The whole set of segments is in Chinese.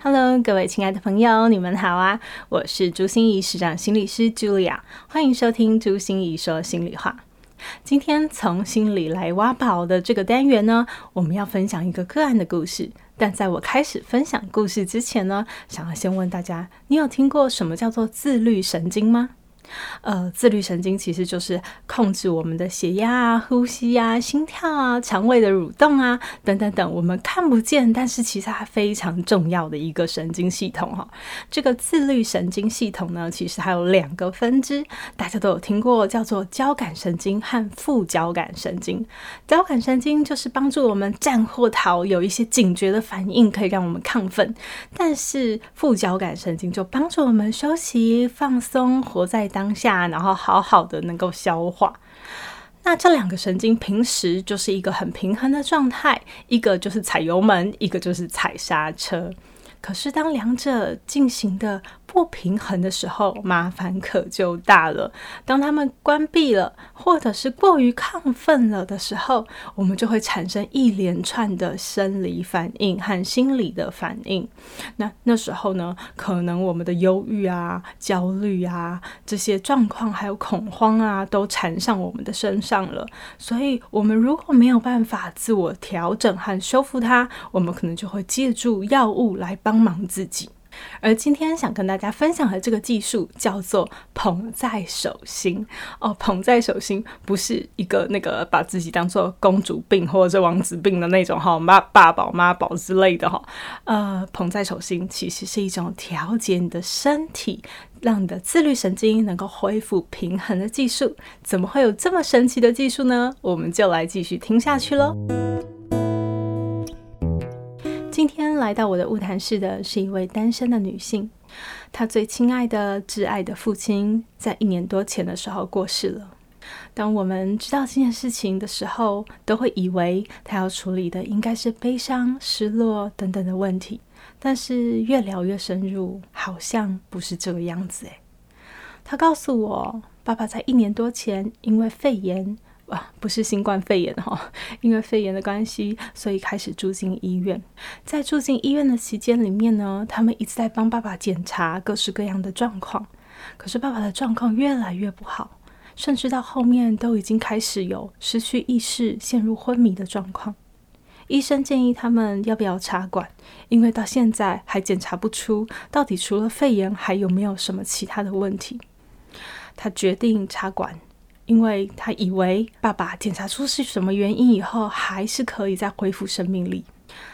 Hello，各位亲爱的朋友，你们好啊！我是朱心怡，市长心理师 Julia，欢迎收听朱心怡说心里话。今天从心里来挖宝的这个单元呢，我们要分享一个个案的故事。但在我开始分享故事之前呢，想要先问大家，你有听过什么叫做自律神经吗？呃，自律神经其实就是控制我们的血压啊、呼吸啊、心跳啊、肠胃的蠕动啊等等等，我们看不见，但是其实它非常重要的一个神经系统哈。这个自律神经系统呢，其实还有两个分支，大家都有听过，叫做交感神经和副交感神经。交感神经就是帮助我们战或逃，有一些警觉的反应，可以让我们亢奋；但是副交感神经就帮助我们休息、放松，活在当当下，然后好好的能够消化。那这两个神经平时就是一个很平衡的状态，一个就是踩油门，一个就是踩刹车。可是当两者进行的不平衡的时候，麻烦可就大了。当他们关闭了，或者是过于亢奋了的时候，我们就会产生一连串的生理反应和心理的反应。那那时候呢，可能我们的忧郁啊、焦虑啊这些状况，还有恐慌啊，都缠上我们的身上了。所以，我们如果没有办法自我调整和修复它，我们可能就会借助药物来帮忙自己。而今天想跟大家分享的这个技术叫做捧在手心哦，捧在手心不是一个那个把自己当做公主病或者王子病的那种哈，妈爸宝妈宝之类的哈，呃，捧在手心其实是一种调节你的身体，让你的自律神经能够恢复平衡的技术。怎么会有这么神奇的技术呢？我们就来继续听下去喽。今天来到我的晤谈室的是一位单身的女性，她最亲爱的、挚爱的父亲在一年多前的时候过世了。当我们知道这件事情的时候，都会以为她要处理的应该是悲伤、失落等等的问题，但是越聊越深入，好像不是这个样子诶。她告诉我，爸爸在一年多前因为肺炎。哇，不是新冠肺炎哈，因为肺炎的关系，所以开始住进医院。在住进医院的期间里面呢，他们一直在帮爸爸检查各式各样的状况。可是爸爸的状况越来越不好，甚至到后面都已经开始有失去意识、陷入昏迷的状况。医生建议他们要不要插管，因为到现在还检查不出到底除了肺炎还有没有什么其他的问题。他决定插管。因为他以为爸爸检查出是什么原因以后，还是可以再恢复生命力，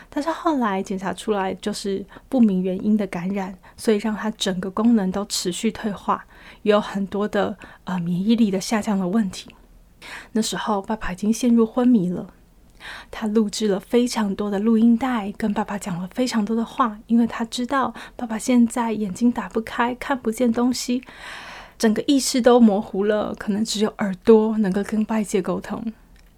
但是后来检查出来就是不明原因的感染，所以让他整个功能都持续退化，也有很多的呃免疫力的下降的问题。那时候爸爸已经陷入昏迷了，他录制了非常多的录音带，跟爸爸讲了非常多的话，因为他知道爸爸现在眼睛打不开，看不见东西。整个意识都模糊了，可能只有耳朵能够跟外界沟通，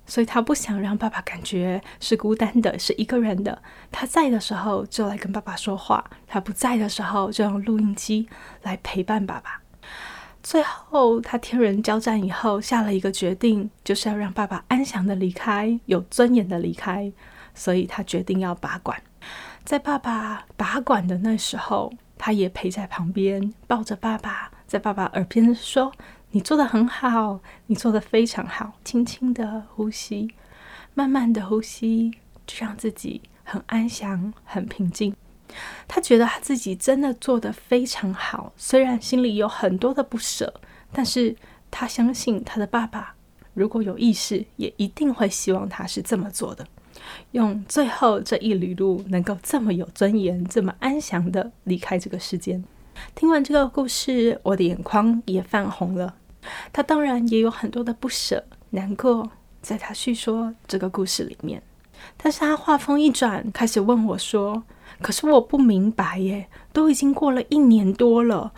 所以他不想让爸爸感觉是孤单的，是一个人的。他在的时候就来跟爸爸说话，他不在的时候就用录音机来陪伴爸爸。最后他天人交战以后，下了一个决定，就是要让爸爸安详的离开，有尊严的离开。所以他决定要拔管。在爸爸拔管的那时候，他也陪在旁边，抱着爸爸。在爸爸耳边说：“你做的很好，你做的非常好。”轻轻的呼吸，慢慢的呼吸，就让自己很安详、很平静。他觉得他自己真的做得非常好，虽然心里有很多的不舍，但是他相信他的爸爸，如果有意识，也一定会希望他是这么做的，用最后这一缕路能够这么有尊严、这么安详的离开这个世间。听完这个故事，我的眼眶也泛红了。他当然也有很多的不舍、难过，在他叙说这个故事里面。但是他话锋一转，开始问我说：“可是我不明白耶，都已经过了一年多了，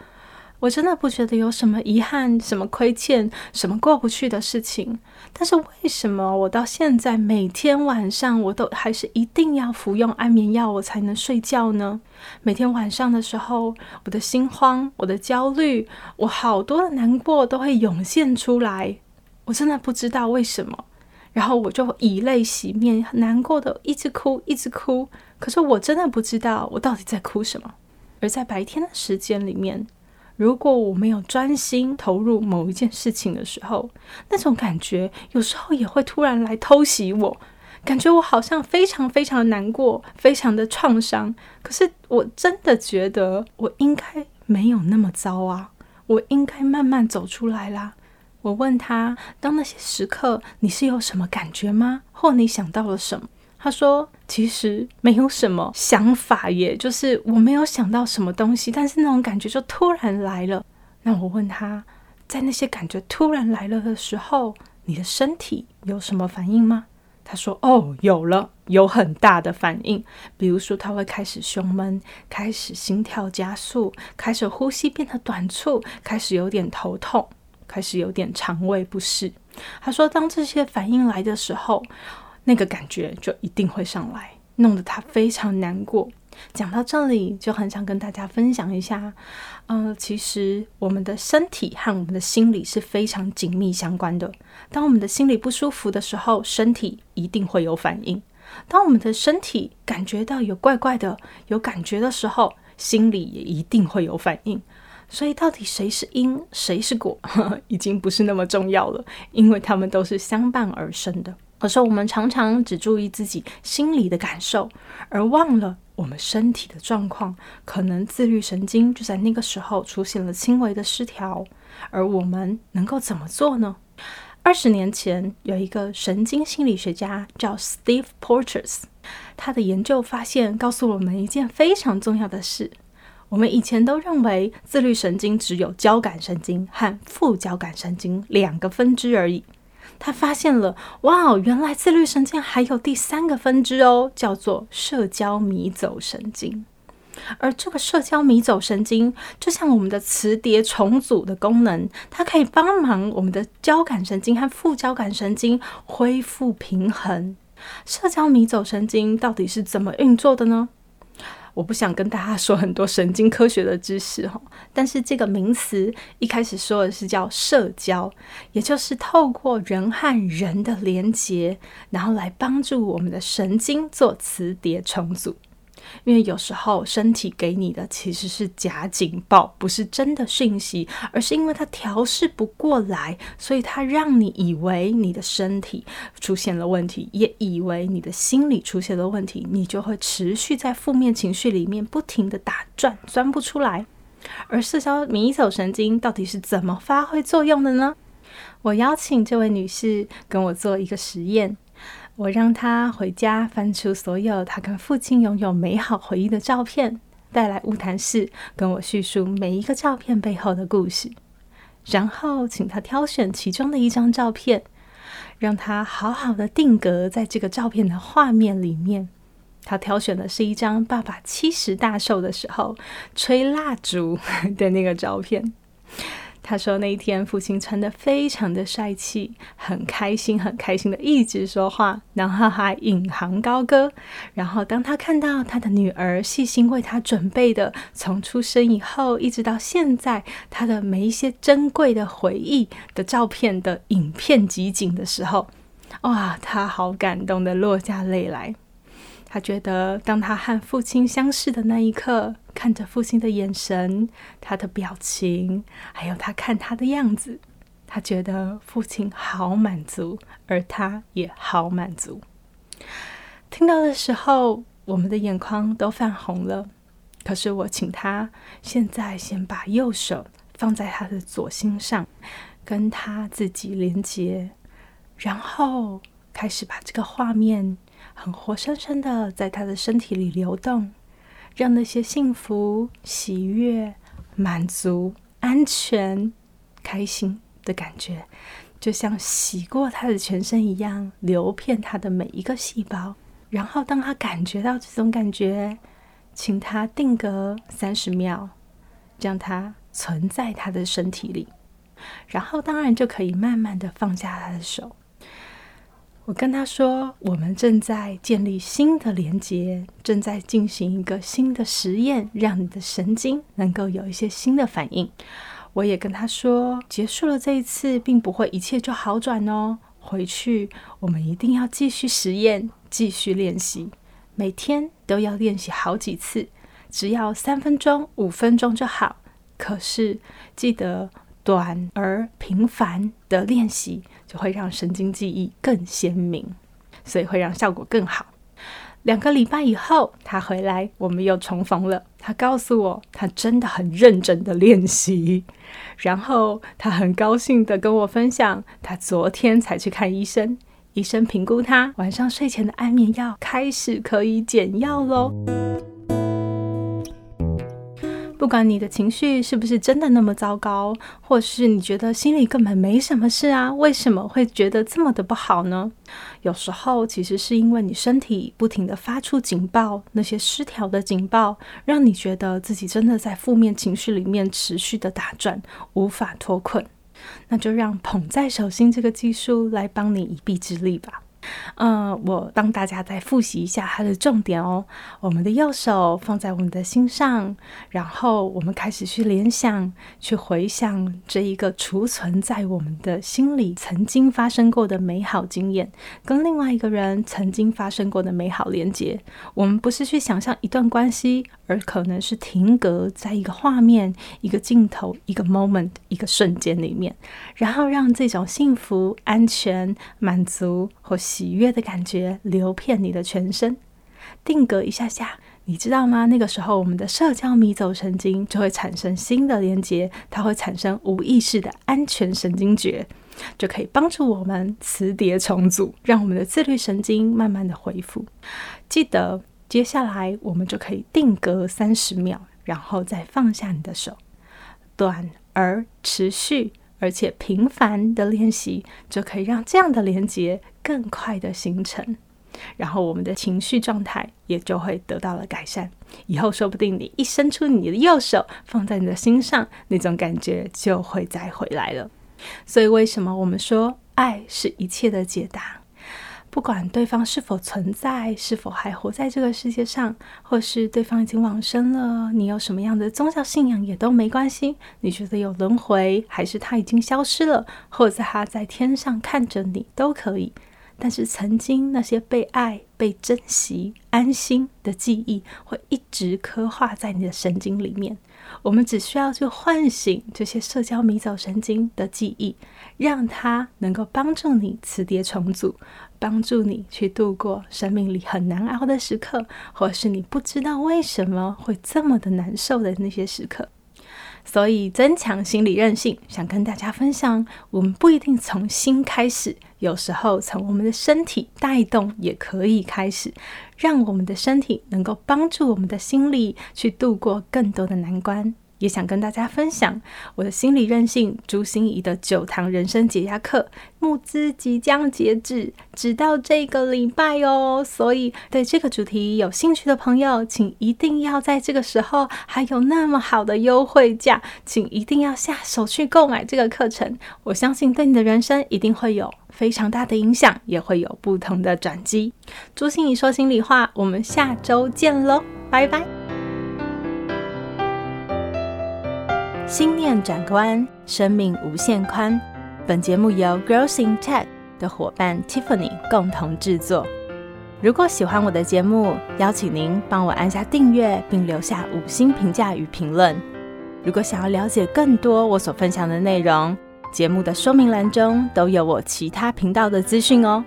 我真的不觉得有什么遗憾、什么亏欠、什么过不去的事情。但是为什么我到现在每天晚上我都还是一定要服用安眠药，我才能睡觉呢？每天晚上的时候，我的心慌、我的焦虑、我好多的难过都会涌现出来。我真的不知道为什么。然后我就以泪洗面，难过的一直哭，一直哭。可是我真的不知道我到底在哭什么。而在白天的时间里面，如果我没有专心投入某一件事情的时候，那种感觉有时候也会突然来偷袭我，感觉我好像非常非常难过，非常的创伤。可是我真的觉得我应该没有那么糟啊，我应该慢慢走出来啦。我问他，当那些时刻你是有什么感觉吗？或你想到了什么？他说：“其实没有什么想法耶，就是我没有想到什么东西，但是那种感觉就突然来了。那我问他，在那些感觉突然来了的时候，你的身体有什么反应吗？他说：哦，有了，有很大的反应。比如说，他会开始胸闷，开始心跳加速，开始呼吸变得短促，开始有点头痛，开始有点肠胃不适。他说，当这些反应来的时候。”那个感觉就一定会上来，弄得他非常难过。讲到这里，就很想跟大家分享一下，呃，其实我们的身体和我们的心理是非常紧密相关的。当我们的心理不舒服的时候，身体一定会有反应；当我们的身体感觉到有怪怪的、有感觉的时候，心理也一定会有反应。所以，到底谁是因，谁是果，呵呵，已经不是那么重要了，因为他们都是相伴而生的。可是我们常常只注意自己心里的感受，而忘了我们身体的状况。可能自律神经就在那个时候出现了轻微的失调，而我们能够怎么做呢？二十年前，有一个神经心理学家叫 Steve Porters，他的研究发现告诉我们一件非常重要的事：我们以前都认为自律神经只有交感神经和副交感神经两个分支而已。他发现了，哇，原来自律神经还有第三个分支哦，叫做社交迷走神经。而这个社交迷走神经就像我们的磁碟重组的功能，它可以帮忙我们的交感神经和副交感神经恢复平衡。社交迷走神经到底是怎么运作的呢？我不想跟大家说很多神经科学的知识哈，但是这个名词一开始说的是叫社交，也就是透过人和人的连接，然后来帮助我们的神经做磁碟重组。因为有时候身体给你的其实是假警报，不是真的讯息，而是因为它调试不过来，所以它让你以为你的身体出现了问题，也以为你的心理出现了问题，你就会持续在负面情绪里面不停地打转，钻不出来。而社交迷走神经到底是怎么发挥作用的呢？我邀请这位女士跟我做一个实验。我让他回家翻出所有他跟父亲拥有美好回忆的照片，带来晤谈室跟我叙述每一个照片背后的故事，然后请他挑选其中的一张照片，让他好好的定格在这个照片的画面里面。他挑选的是一张爸爸七十大寿的时候吹蜡烛的那个照片。他说那一天父亲穿的非常的帅气，很开心，很开心的一直说话，然后还引吭高歌。然后当他看到他的女儿细心为他准备的，从出生以后一直到现在他的每一些珍贵的回忆的照片的影片集锦的时候，哇，他好感动的落下泪来。他觉得，当他和父亲相识的那一刻，看着父亲的眼神、他的表情，还有他看他的样子，他觉得父亲好满足，而他也好满足。听到的时候，我们的眼眶都泛红了。可是我请他现在先把右手放在他的左心上，跟他自己连接，然后开始把这个画面。很活生生的在他的身体里流动，让那些幸福、喜悦、满足、安全、开心的感觉，就像洗过他的全身一样，流遍他的每一个细胞。然后，当他感觉到这种感觉，请他定格三十秒，让他存在他的身体里，然后当然就可以慢慢的放下他的手。我跟他说，我们正在建立新的连接，正在进行一个新的实验，让你的神经能够有一些新的反应。我也跟他说，结束了这一次，并不会一切就好转哦。回去我们一定要继续实验，继续练习，每天都要练习好几次，只要三分钟、五分钟就好。可是记得。短而频繁的练习就会让神经记忆更鲜明，所以会让效果更好。两个礼拜以后，他回来，我们又重逢了。他告诉我，他真的很认真的练习，然后他很高兴的跟我分享，他昨天才去看医生，医生评估他晚上睡前的安眠药开始可以减药喽。不管你的情绪是不是真的那么糟糕，或是你觉得心里根本没什么事啊，为什么会觉得这么的不好呢？有时候其实是因为你身体不停的发出警报，那些失调的警报，让你觉得自己真的在负面情绪里面持续的打转，无法脱困。那就让捧在手心这个技术来帮你一臂之力吧。嗯、我帮大家再复习一下它的重点哦。我们的右手放在我们的心上，然后我们开始去联想、去回想这一个储存在我们的心里曾经发生过的美好经验，跟另外一个人曾经发生过的美好连接。我们不是去想象一段关系，而可能是停格在一个画面、一个镜头、一个 moment、一个瞬间里面，然后让这种幸福、安全、满足或喜悦的感觉流遍你的全身，定格一下下，你知道吗？那个时候，我们的社交迷走神经就会产生新的连接，它会产生无意识的安全神经觉，就可以帮助我们磁碟重组，让我们的自律神经慢慢的恢复。记得接下来我们就可以定格三十秒，然后再放下你的手，短而持续。而且频繁的练习，就可以让这样的连接更快的形成，然后我们的情绪状态也就会得到了改善。以后说不定你一伸出你的右手放在你的心上，那种感觉就会再回来了。所以为什么我们说爱是一切的解答？不管对方是否存在，是否还活在这个世界上，或是对方已经往生了，你有什么样的宗教信仰也都没关系。你觉得有轮回，还是他已经消失了，或者他在天上看着你都可以。但是曾经那些被爱、被珍惜、安心的记忆，会一直刻画在你的神经里面。我们只需要去唤醒这些社交迷走神经的记忆，让它能够帮助你磁碟重组。帮助你去度过生命里很难熬的时刻，或是你不知道为什么会这么的难受的那些时刻。所以，增强心理韧性，想跟大家分享，我们不一定从心开始，有时候从我们的身体带动也可以开始，让我们的身体能够帮助我们的心理去度过更多的难关。也想跟大家分享我的心理韧性朱心怡的九堂人生解压课，募资即将截止，直到这个礼拜哦。所以对这个主题有兴趣的朋友，请一定要在这个时候还有那么好的优惠价，请一定要下手去购买这个课程。我相信对你的人生一定会有非常大的影响，也会有不同的转机。朱心怡说心里话，我们下周见喽，拜拜。心念转个弯，生命无限宽。本节目由 Growth in Tech 的伙伴 Tiffany 共同制作。如果喜欢我的节目，邀请您帮我按下订阅，并留下五星评价与评论。如果想要了解更多我所分享的内容，节目的说明栏中都有我其他频道的资讯哦。